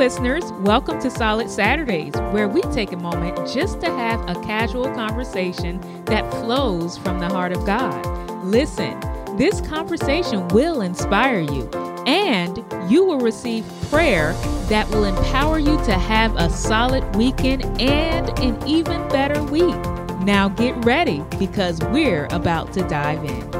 listeners. Welcome to Solid Saturdays, where we take a moment just to have a casual conversation that flows from the heart of God. Listen, this conversation will inspire you, and you will receive prayer that will empower you to have a solid weekend and an even better week. Now get ready because we're about to dive in.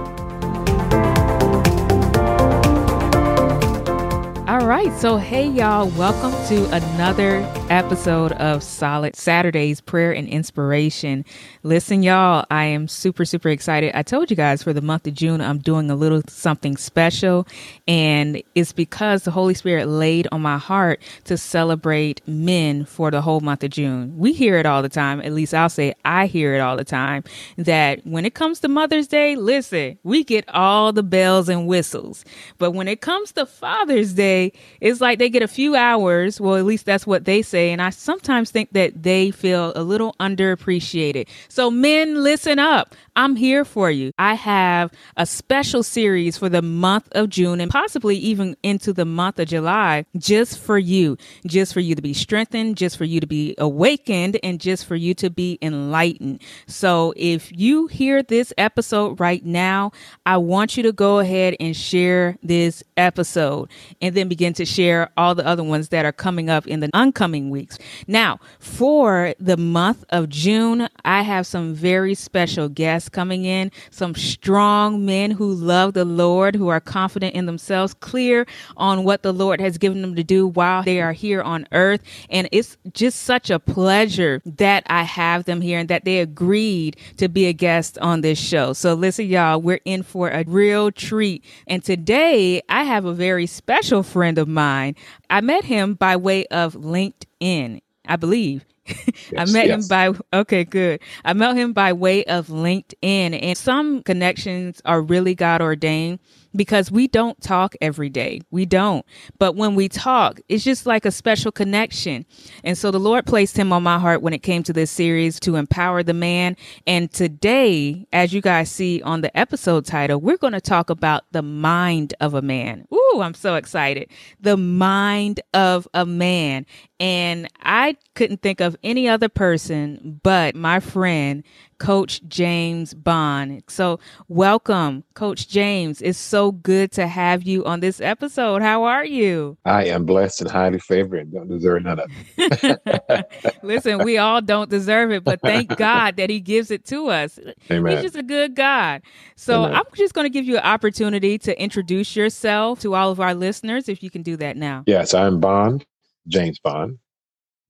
Right. So, hey, y'all, welcome to another episode of Solid Saturdays Prayer and Inspiration. Listen, y'all, I am super, super excited. I told you guys for the month of June, I'm doing a little something special, and it's because the Holy Spirit laid on my heart to celebrate men for the whole month of June. We hear it all the time, at least I'll say I hear it all the time, that when it comes to Mother's Day, listen, we get all the bells and whistles. But when it comes to Father's Day, it's like they get a few hours. Well, at least that's what they say. And I sometimes think that they feel a little underappreciated. So, men, listen up. I'm here for you. I have a special series for the month of June and possibly even into the month of July just for you, just for you to be strengthened, just for you to be awakened, and just for you to be enlightened. So if you hear this episode right now, I want you to go ahead and share this episode and then begin to share all the other ones that are coming up in the oncoming weeks. Now, for the month of June, I have some very special guests coming in, some strong men who love the Lord, who are confident in themselves, clear on what the Lord has given them to do while they are here on earth. And it's just such a pleasure that I have them here and that they agreed to be a guest on this show. So listen, y'all, we're in for a real treat. And today I have a very special friend of mine. I met him by way of LinkedIn, I believe. I met yes. him by okay, good. I met him by way of LinkedIn, and some connections are really God ordained because we don't talk every day. We don't. But when we talk, it's just like a special connection. And so the Lord placed him on my heart when it came to this series to empower the man. And today, as you guys see on the episode title, we're going to talk about the mind of a man. I'm so excited. The mind of a man. And I couldn't think of any other person but my friend Coach James Bond. So, welcome, Coach James. It's so good to have you on this episode. How are you? I am blessed and highly favored and don't deserve none of it. Listen, we all don't deserve it, but thank God that He gives it to us. Amen. He's just a good God. So, Amen. I'm just going to give you an opportunity to introduce yourself to all of our listeners, if you can do that now. Yes, I'm Bond, James Bond,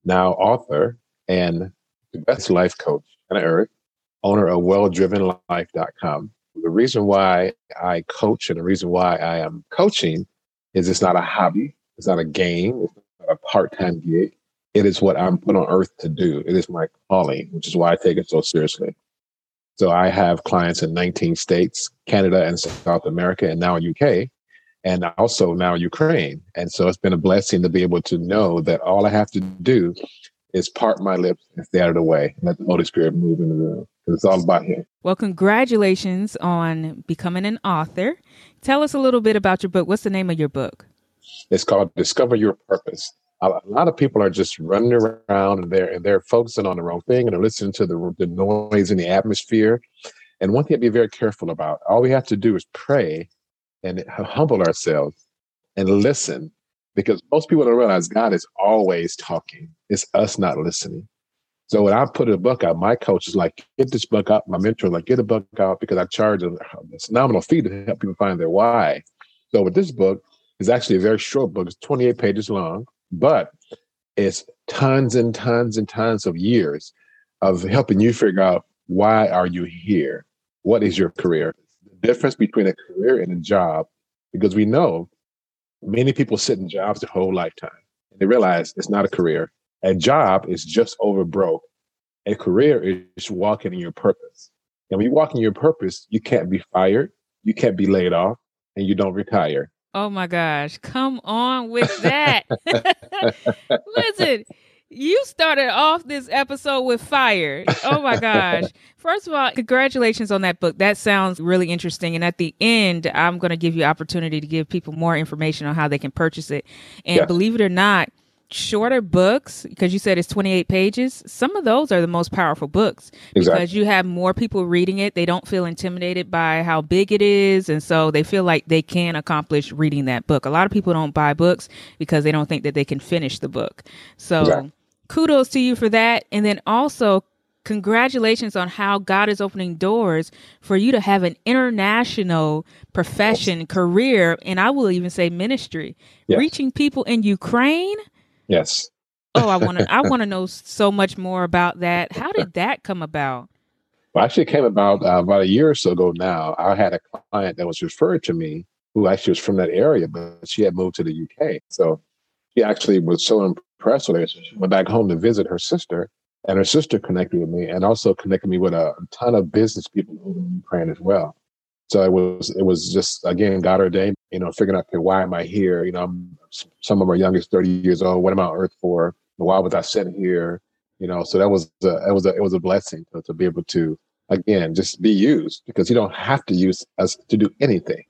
now author and the best life coach on earth owner of welldrivenlife.com. The reason why I coach and the reason why I am coaching is it's not a hobby, it's not a game, it's not a part time gig. It is what I'm put on earth to do. It is my calling, which is why I take it so seriously. So I have clients in 19 states, Canada and South America, and now UK, and also now Ukraine. And so it's been a blessing to be able to know that all I have to do is part my lips and stay out of the way and let the Holy Spirit move in the room it's all about Him. Well, congratulations on becoming an author. Tell us a little bit about your book. What's the name of your book? It's called Discover Your Purpose. A lot of people are just running around and they're and they're focusing on the wrong thing and they're listening to the the noise in the atmosphere. And one thing to be very careful about: all we have to do is pray and humble ourselves and listen because most people don't realize God is always talking. It's us not listening. So when I put a book out, my coach is like, get this book out. My mentor like, get a book out because I charge a, a phenomenal fee to help people find their why. So with this book, it's actually a very short book. It's 28 pages long, but it's tons and tons and tons of years of helping you figure out why are you here? What is your career? Difference between a career and a job, because we know Many people sit in jobs their whole lifetime. And they realize it's not a career. A job is just over broke. A career is walking in your purpose. And when you walk in your purpose, you can't be fired, you can't be laid off, and you don't retire. Oh my gosh. Come on with that. Listen, you started off this episode with fire. Oh my gosh. First of all, congratulations on that book. That sounds really interesting. And at the end, I'm going to give you opportunity to give people more information on how they can purchase it. And yeah. believe it or not, shorter books because you said it's 28 pages some of those are the most powerful books Exactly. because you have more people reading it they don't feel intimidated by how big it is and so they feel like they can accomplish reading that book a lot of people don't buy books because they don't think that they can finish the book so Exactly. Kudos to you for that and then also congratulations on how god is opening doors for you to have an international profession career and i will even say ministry Yes. reaching people in ukraine Yes. Oh, I want to. I want to know so much more about that. How did that come about? Well, actually, it came about uh, about a year or so ago now. I had a client that was referred to me who actually was from that area, but she had moved to the UK. So she actually was so it. So she went back home to visit her sister, and her sister connected with me and also connected me with a ton of business people over in Ukraine as well. So it was it was just again God ordained, you know, figuring out okay, why am I here? You know, I'm, some of our youngest thirty years old. What am I on Earth for? Why was I sent here? You know, so that was a, it was a, it was a blessing to, to be able to again just be used because you don't have to use us to do anything.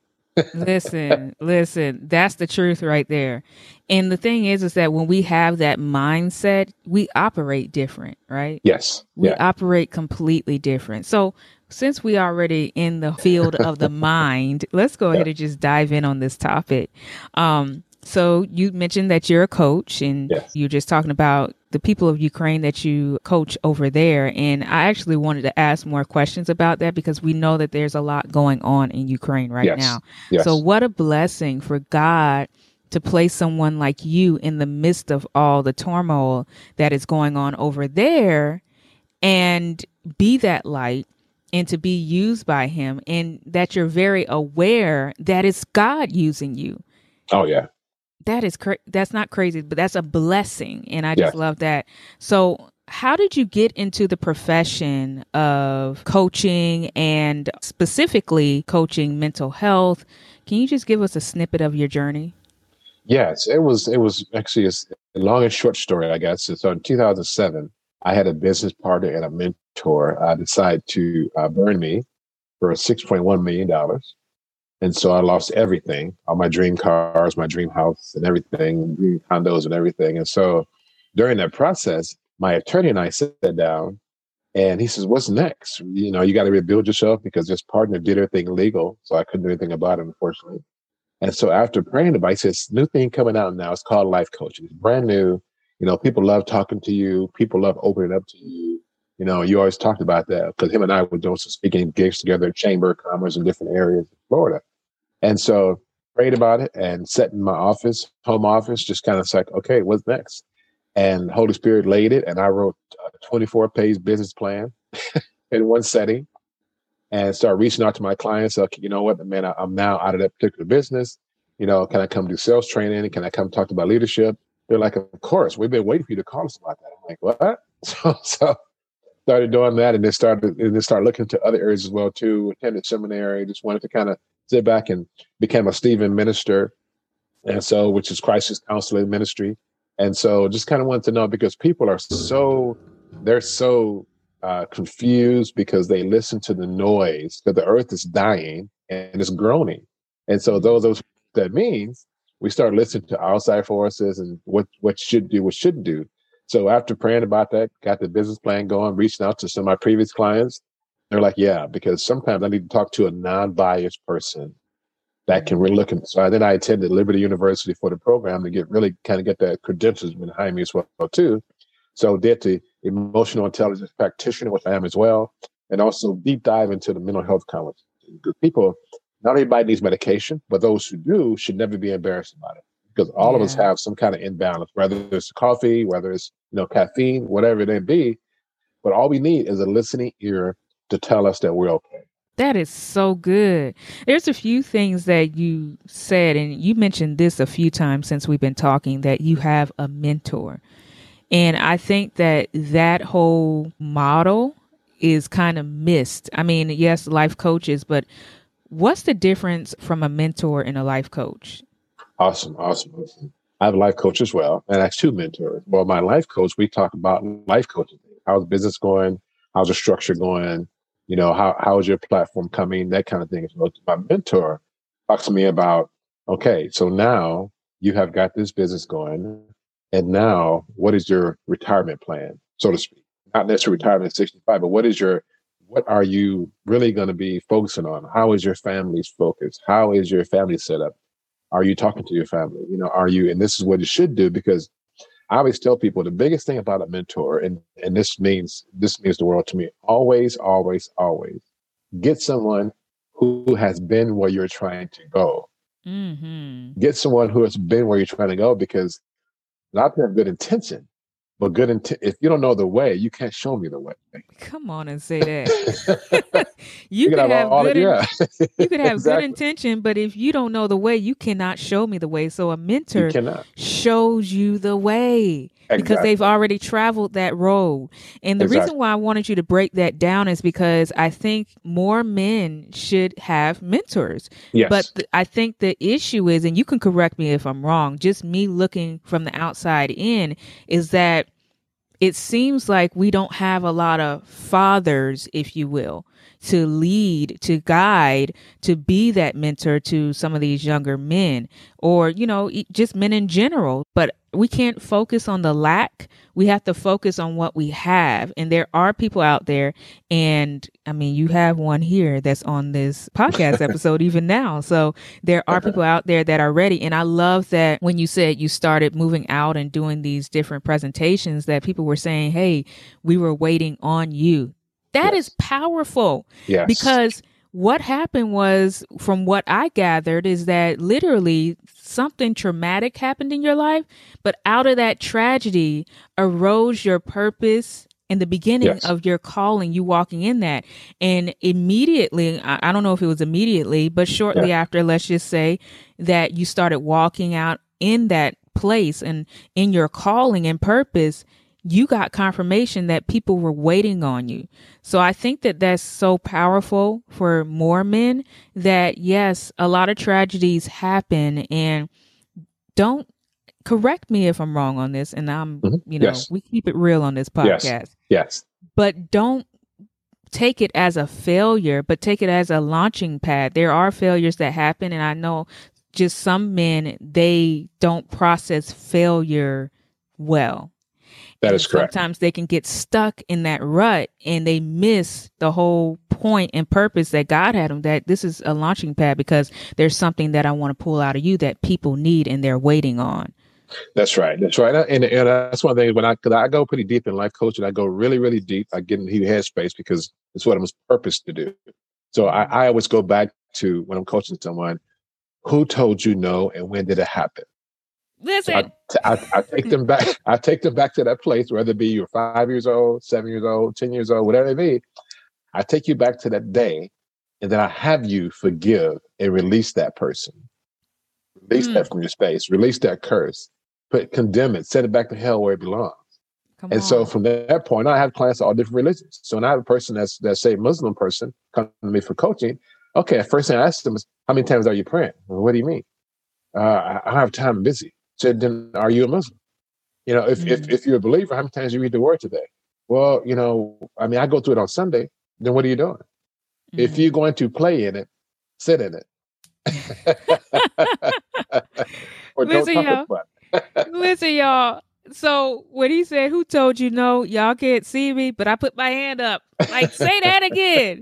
Listen, listen. That's the truth right there. And the thing is, is that when we have that mindset, we operate different, right? Yes. We yeah. operate completely different. So since we already in the field of the mind, let's go ahead Yeah. and just dive in on this topic. Um, so you mentioned that you're a coach and Yes. you're just talking about the people of Ukraine that you coach over there. And I actually wanted to ask more questions about that because we know that there's a lot going on in Ukraine right Yes. now. Yes. So what a blessing for God to place someone like you in the midst of all the turmoil that is going on over there and be that light and to be used by him and that you're very aware that it's God using you. oh yeah. That is cra- that's not crazy, but that's a blessing and I just Yes. love that. So how did you get into the profession of coaching and specifically coaching mental health? Can you just give us a snippet of your journey? Yes, it was. It was actually a long and short story, I guess. So in 2007, I had a business partner and a mentor uh, decide to uh, burn me for 6.1 million dollars, and so I lost everything, all my dream cars, my dream house, and everything, dream condos, and everything. And so during that process, my attorney and I sat down, and he says, "What's next? You know, you got to rebuild yourself because this partner did everything legal, so I couldn't do anything about it, unfortunately." And so after praying about it, he says, new thing coming out now. It's called life coaching. It's brand new. You know, people love talking to you. People love opening up to you. You know, you always talked about that because him and I were doing some speaking gigs together Chamber of Commerce in different areas of Florida. And so prayed about it and sat in my office, home office, just kind of like, okay, what's next? And Holy Spirit laid it. And I wrote a 24 page business plan in one setting and start reaching out to my clients. Okay, you know what, man, I, I'm now out of that particular business. You know, can I come do sales training? Can I come talk about leadership? They're like, of course. We've been waiting for you to call us about that. I'm like, what? So, so started doing that, and then started and then started looking to other areas as well too. Attended seminary. Just wanted to kind of sit back and became a Stephen minister, and so which is Crisis Counseling Ministry. And so just kind of wanted to know because people are so they're so uh, confused because they listen to the noise that the earth is dying and it's groaning. And so those, those that means we start listening to outside forces and what what should do, what shouldn't do. So after praying about that, got the business plan going, reaching out to some of my previous clients. They're like, yeah, because sometimes I need to talk to a non-biased person that can really look. And so then I attended Liberty University for the program to get really kind of get that credentials behind me as well too. So did the emotional intelligence practitioner, which I am as well, and also deep dive into the mental health college. People, not everybody needs medication, but those who do should never be embarrassed about it because all of us have some kind of imbalance, whether it's coffee, whether it's you know caffeine, whatever it may be. But all we need is a listening ear to tell us that we're okay. That is so good. There's a few things that you said, and you mentioned this a few times since we've been talking that you have a mentor. And I think that that whole model is kind of missed. I mean, yes, life coaches, but what's the difference from a mentor and a life coach? Awesome, awesome, awesome. I have a life coach as well, and I have two mentors. Well, my life coach, we talk about life coaching. How's business going? How's the structure going? You know, how how is your platform coming? That kind of thing. So my mentor talks to me about, okay, so now you have got this business going. And now, what is your retirement plan, so to speak? Not necessarily retirement at 65, but what is your what are you really going to be focusing on? How is your family's focus? How is your family set up? Are you talking to your family? You know, are you, and this is what you should do because I always tell people the biggest thing about a mentor, and and this means this means the world to me. Always, always, always get someone who has been where you're trying to go. Mm-hmm. Get someone who has been where you're trying to go because a lot of people have good intention, but good intent. If you don't know the way, you can't show me the way. Come on and say that. you, you could have, have good. In, yeah. you could have exactly. good intention, but if you don't know the way, you cannot show me the way. So a mentor shows you the way exactly. because they've already traveled that road. And the exactly. reason why I wanted you to break that down is because I think more men should have mentors. Yes. But th- I think the issue is, and you can correct me if I'm wrong. Just me looking from the outside in is that it seems like we don't have a lot of fathers, if you will, to lead, to guide, to be that mentor to some of these younger men or, you know, just men in general. But we can't focus on the lack. We have to focus on what we have. And there are people out there. And I mean, you have one here that's on this podcast episode even now. So there are people out there that are ready. And I love that when you said you started moving out and doing these different presentations, that people were saying, Hey, we were waiting on you. That yes. is powerful. Yes. Because what happened was, from what I gathered, is that literally something traumatic happened in your life, but out of that tragedy arose your purpose and the beginning yes. of your calling, you walking in that. And immediately, I, I don't know if it was immediately, but shortly yeah. after, let's just say that you started walking out in that place and in your calling and purpose, you got confirmation that people were waiting on you. So I think that that's so powerful for more men that yes, a lot of tragedies happen and don't correct me if I'm wrong on this and I'm, mm-hmm. you know, yes. we keep it real on this podcast. Yes. yes. But don't take it as a failure, but take it as a launching pad. There are failures that happen and I know just some men they don't process failure well that is correct. Sometimes they can get stuck in that rut and they miss the whole point and purpose that God had them. That this is a launching pad because there's something that I want to pull out of you that people need and they're waiting on. That's right. That's right. And, and that's one thing when I, cause I go pretty deep in life coaching, I go really, really deep. I get in the headspace because it's what I'm purpose to do. So I, I always go back to when I'm coaching someone, who told you no and when did it happen? Listen. I, I, I, take them back. I take them back to that place, whether it be you're five years old, seven years old, ten years old, whatever it be. I take you back to that day, and then I have you forgive and release that person, release mm. that from your space, release that curse, put condemn it, send it back to hell where it belongs. Come and on. so from that point, I have clients of all different religions. So when I have a person that's that's say Muslim person come to me for coaching, okay, first thing I ask them is, how many times are you praying? Well, what do you mean? Uh, I have time, I'm busy said, then are you a Muslim? You know, if, mm if, if you're a believer, how many times do you read the word today? Well, you know, I mean, I go through it on Sunday. Then what are you doing? mm If you're going to play in it, sit in it. or listen, y'all. listen, y'all. So when he said, "Who told you no? Y'all can't see me," but I put my hand up. Like, say that again.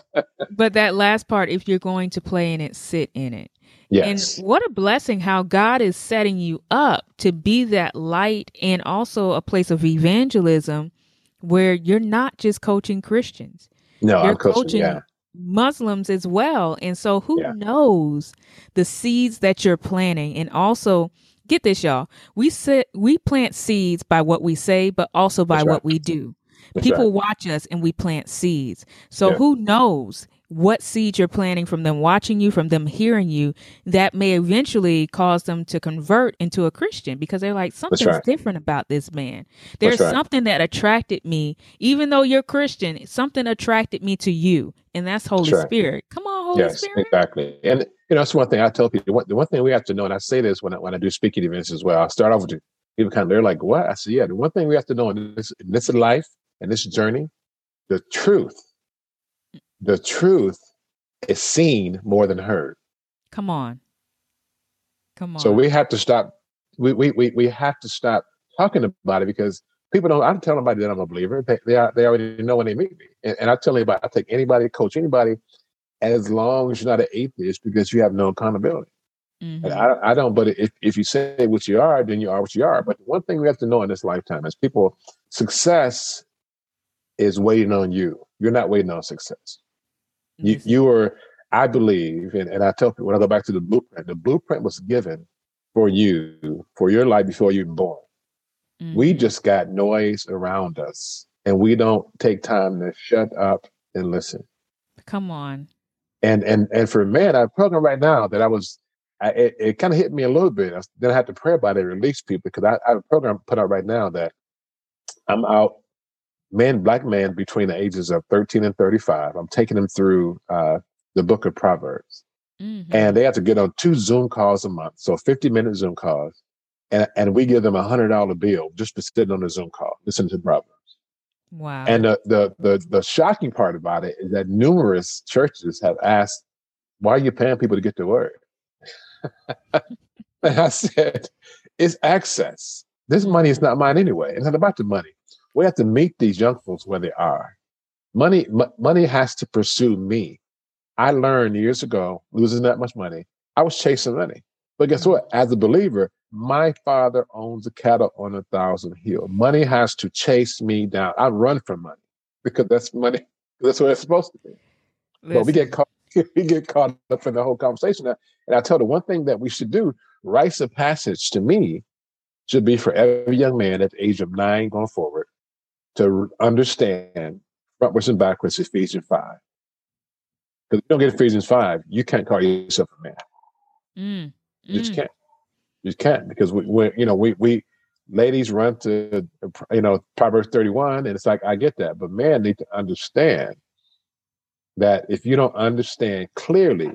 but that last part, if you're going to play in it, sit in it. Yes. And what a blessing how God is setting you up to be that light and also a place of evangelism where you're not just coaching Christians. No, you're I'm coaching, coaching yeah. Muslims as well. And so who yeah. knows the seeds that you're planting and also get this y'all. We sit we plant seeds by what we say but also by what we do. That's People right. watch us and we plant seeds. So yeah. who knows what seeds you're planting from them watching you, from them hearing you, that may eventually cause them to convert into a Christian because they're like, something's right. different about this man. There's right. something that attracted me, even though you're Christian, something attracted me to you, and that's Holy that's Spirit. Come on, Holy yes, Spirit. Exactly. And you know, that's one thing I tell people. The one, the one thing we have to know, and I say this when I, when I do speaking events as well. I start off with people kind of they're like, "What?" I say, "Yeah." The one thing we have to know in this, in this life and this journey, the truth the truth is seen more than heard. Come on. Come on. So we have to stop we, we, we, we have to stop talking about it because people don't. I don't tell nobody that I'm a believer. They they, are, they already know when they meet me, and, and I tell anybody, I take anybody, coach anybody, as long as you're not an atheist, because you have no accountability. Mm-hmm. And I, I don't. But if if you say what you are, then you are what you are. But one thing we have to know in this lifetime is people success is waiting on you. You're not waiting on success. You you are. I believe, and, and I tell people when I go back to the blueprint, the blueprint was given for you for your life before you were born. Mm-hmm. We just got noise around us and we don't take time to shut up and listen. Come on. And and and for man, I have a program right now that I was I, it, it kind of hit me a little bit. I, then I had to pray about it, release people because I, I have a program put out right now that I'm out men, black men between the ages of 13 and 35. I'm taking them through uh, the book of Proverbs. Mm-hmm. And they have to get on two Zoom calls a month. So 50 minute Zoom calls and, and we give them a hundred dollar bill just for sitting on a Zoom call, listening to Proverbs. Wow. And the, the the the shocking part about it is that numerous churches have asked, why are you paying people to get the word? and I said, it's access. This money is not mine anyway. It's not about the money. We have to meet these young folks where they are. Money, m- money has to pursue me. I learned years ago, losing that much money, I was chasing money. But guess what? As a believer, my father owns a cattle on a thousand hill. Money has to chase me down. I run from money because that's money. That's what it's supposed to be. Listen. But we get caught. We get caught up in the whole conversation. And I tell the one thing that we should do: rites of passage to me should be for every young man at the age of nine going forward to understand frontwards and backwards Ephesians five. Because if you don't get Ephesians five, you can't call yourself a man. Mm. You just mm. can't. You just can't because we, we you know, we we ladies run to you know Proverbs 31, and it's like I get that, but man need to understand that if you don't understand clearly,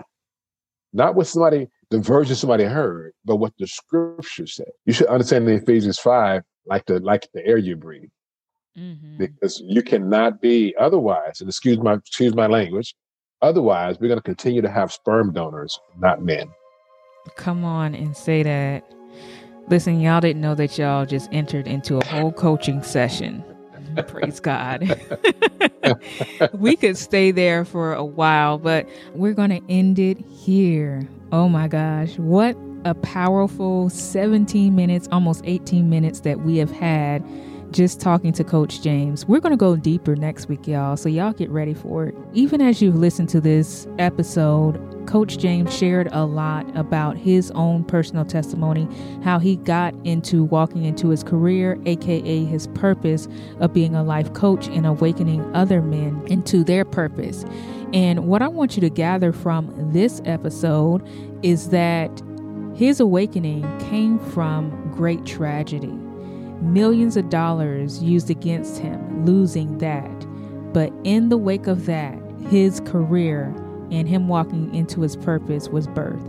not what somebody the version somebody heard, but what the scripture said, you should understand the Ephesians 5 like the like the air you breathe. Mm-hmm. Because you cannot be otherwise, and excuse my excuse my language, otherwise we're going to continue to have sperm donors, not men. Come on and say that. Listen, y'all didn't know that y'all just entered into a whole coaching session. Praise God. we could stay there for a while, but we're going to end it here. Oh my gosh. What a powerful 17 minutes, almost 18 minutes that we have had just talking to Coach James. We're going to go deeper next week, y'all, so y'all get ready for it. Even as you listen to this episode, Coach James shared a lot about his own personal testimony, how he got into walking into his career, aka his purpose of being a life coach and awakening other men into their purpose. And what I want you to gather from this episode is that his awakening came from great tragedy. Millions of dollars used against him, losing that. But in the wake of that, his career and him walking into his purpose was birth.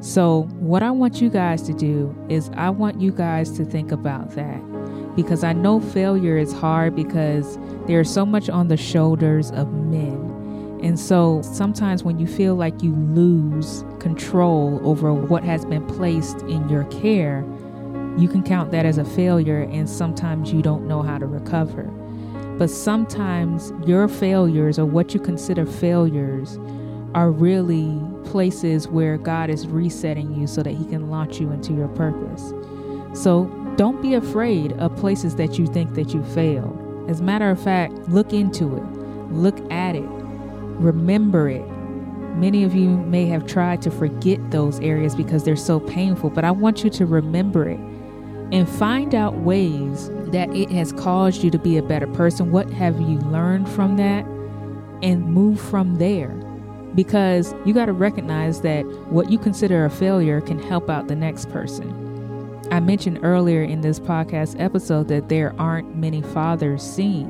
So, what I want you guys to do is, I want you guys to think about that because I know failure is hard because there's so much on the shoulders of men. And so sometimes when you feel like you lose control over what has been placed in your care, you can count that as a failure, and sometimes you don't know how to recover. But sometimes your failures, or what you consider failures, are really places where God is resetting you so that He can launch you into your purpose. So don't be afraid of places that you think that you failed. As a matter of fact, look into it, look at it, remember it. Many of you may have tried to forget those areas because they're so painful, but I want you to remember it and find out ways that it has caused you to be a better person. What have you learned from that? And move from there because you got to recognize that what you consider a failure can help out the next person. I mentioned earlier in this podcast episode that there aren't many fathers seen.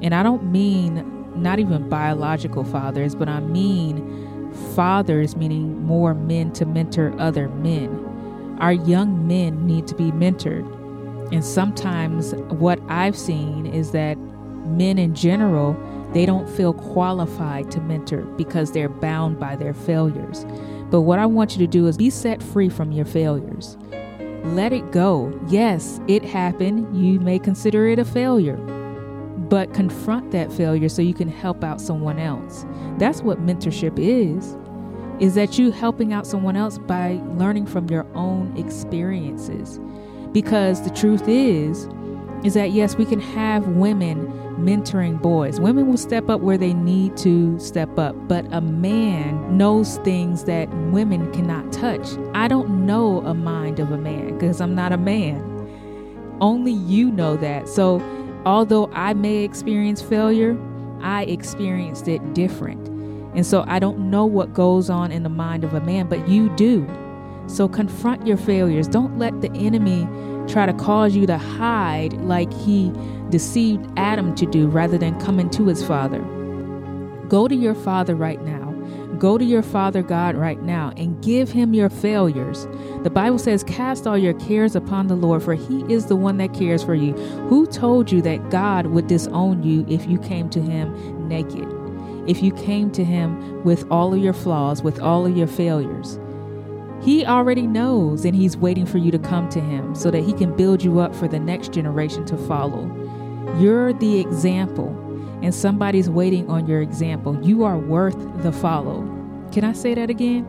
And I don't mean not even biological fathers, but I mean fathers, meaning more men to mentor other men. Our young men need to be mentored. And sometimes what I've seen is that men in general they don't feel qualified to mentor because they're bound by their failures. But what I want you to do is be set free from your failures. let it go. Yes, it happened. You may consider it a failure, but confront that failure so you can help out someone else. That's what mentorship is. Is that you helping out someone else by learning from your own experiences? Because the truth is, is that yes, we can have women mentoring boys. Women will step up where they need to step up, but a man knows things that women cannot touch. I don't know a mind of a man because I'm not a man. Only you know that. So, although I may experience failure, I experienced it different. And so I don't know what goes on in the mind of a man, but you do. So confront your failures. Don't let the enemy try to cause you to hide like he deceived Adam to do rather than coming to his father. Go to your father right now. Go to your father God right now and give him your failures. The Bible says, Cast all your cares upon the Lord, for he is the one that cares for you. Who told you that God would disown you if you came to him naked? If you came to him with all of your flaws, with all of your failures? He already knows and he's waiting for you to come to him so that he can build you up for the next generation to follow. You're the example, and somebody's waiting on your example. You are worth the follow. Can I say that again?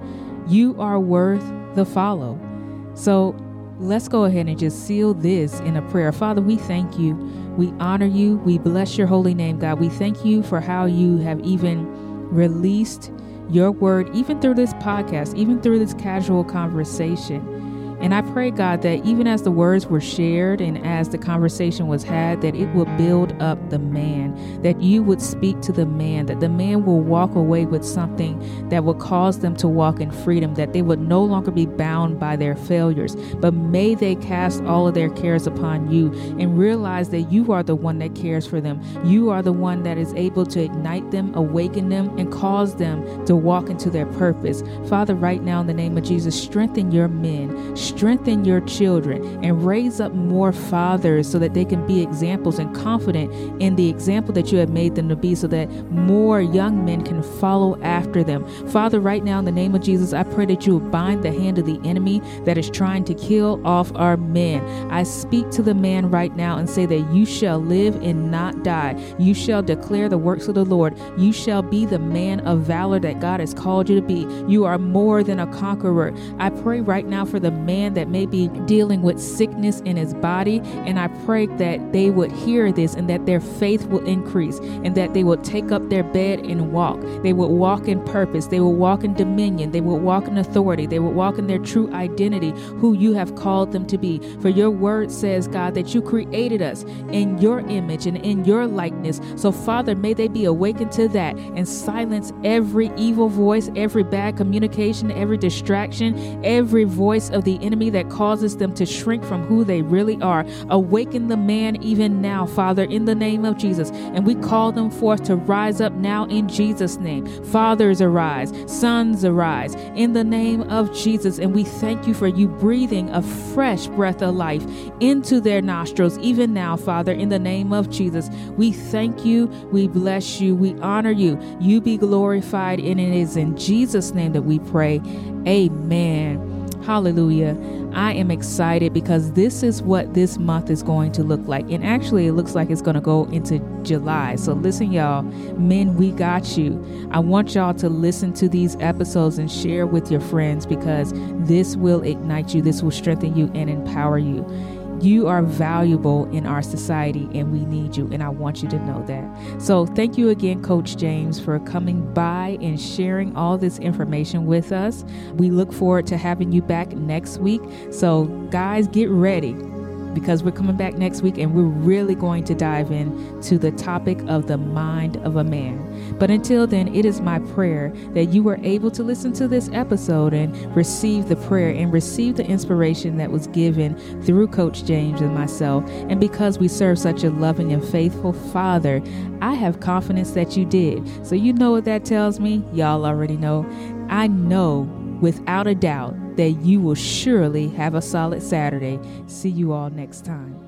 You are worth the follow. So let's go ahead and just seal this in a prayer. Father, we thank you. We honor you. We bless your holy name, God. We thank you for how you have even released your word, even through this podcast, even through this casual conversation. And I pray, God, that even as the words were shared and as the conversation was had, that it will build up the man, that you would speak to the man, that the man will walk away with something that will cause them to walk in freedom, that they would no longer be bound by their failures, but may they cast all of their cares upon you and realize that you are the one that cares for them. You are the one that is able to ignite them, awaken them, and cause them to walk into their purpose. Father, right now, in the name of Jesus, strengthen your men your children and raise up more fathers so that they can be examples and confident in the example that you have made them to be so that more young men can follow after them. Father, right now in the name of Jesus, I pray that you will bind the hand of the enemy that is trying to kill off our men. I speak to the man right now and say that you shall live and not die. You shall declare the works of the Lord. You shall be the man of valor that God has called you to be. You are more than a conqueror. I pray right now for the man man that may be dealing with sickness in his body. And I pray that they would hear this and that their faith will increase and that they will take up their bed and walk. They will walk in purpose. They will walk in dominion. They will walk in authority. They will walk in their true identity, who you have called them to be. For your word says, God, that you created us in your image and in your likeness. So, Father, may they be awakened to that and silence every evil voice, every bad communication, every distraction, every voice of the enemy that causes them to shrink from who they really are. Awaken the man even now, Father, in the name of Jesus. And we call them forth to rise up now in Jesus' name. Fathers arise, sons arise in the name of Jesus. And we thank you for you breathing a fresh breath of life into their nostrils, even now, Father, in the name of Jesus. We thank you, we bless you, we honor you. You be glorified, and it is in Jesus' name that we pray. Amen. Hallelujah. I am excited because this is what this month is going to look like. And actually, it looks like it's going to go into July. So, listen, y'all, men, we got you. I want y'all to listen to these episodes and share with your friends because this will ignite you, this will strengthen you and empower you. You are valuable in our society and we need you. And I want you to know that. So, thank you again, Coach James, for coming by and sharing all this information with us. We look forward to having you back next week. So, guys, get ready because we're coming back next week and we're really going to dive in to the topic of the mind of a man. But until then, it is my prayer that you were able to listen to this episode and receive the prayer and receive the inspiration that was given through Coach James and myself. And because we serve such a loving and faithful Father, I have confidence that you did. So, you know what that tells me? Y'all already know. I know without a doubt that you will surely have a solid Saturday. See you all next time.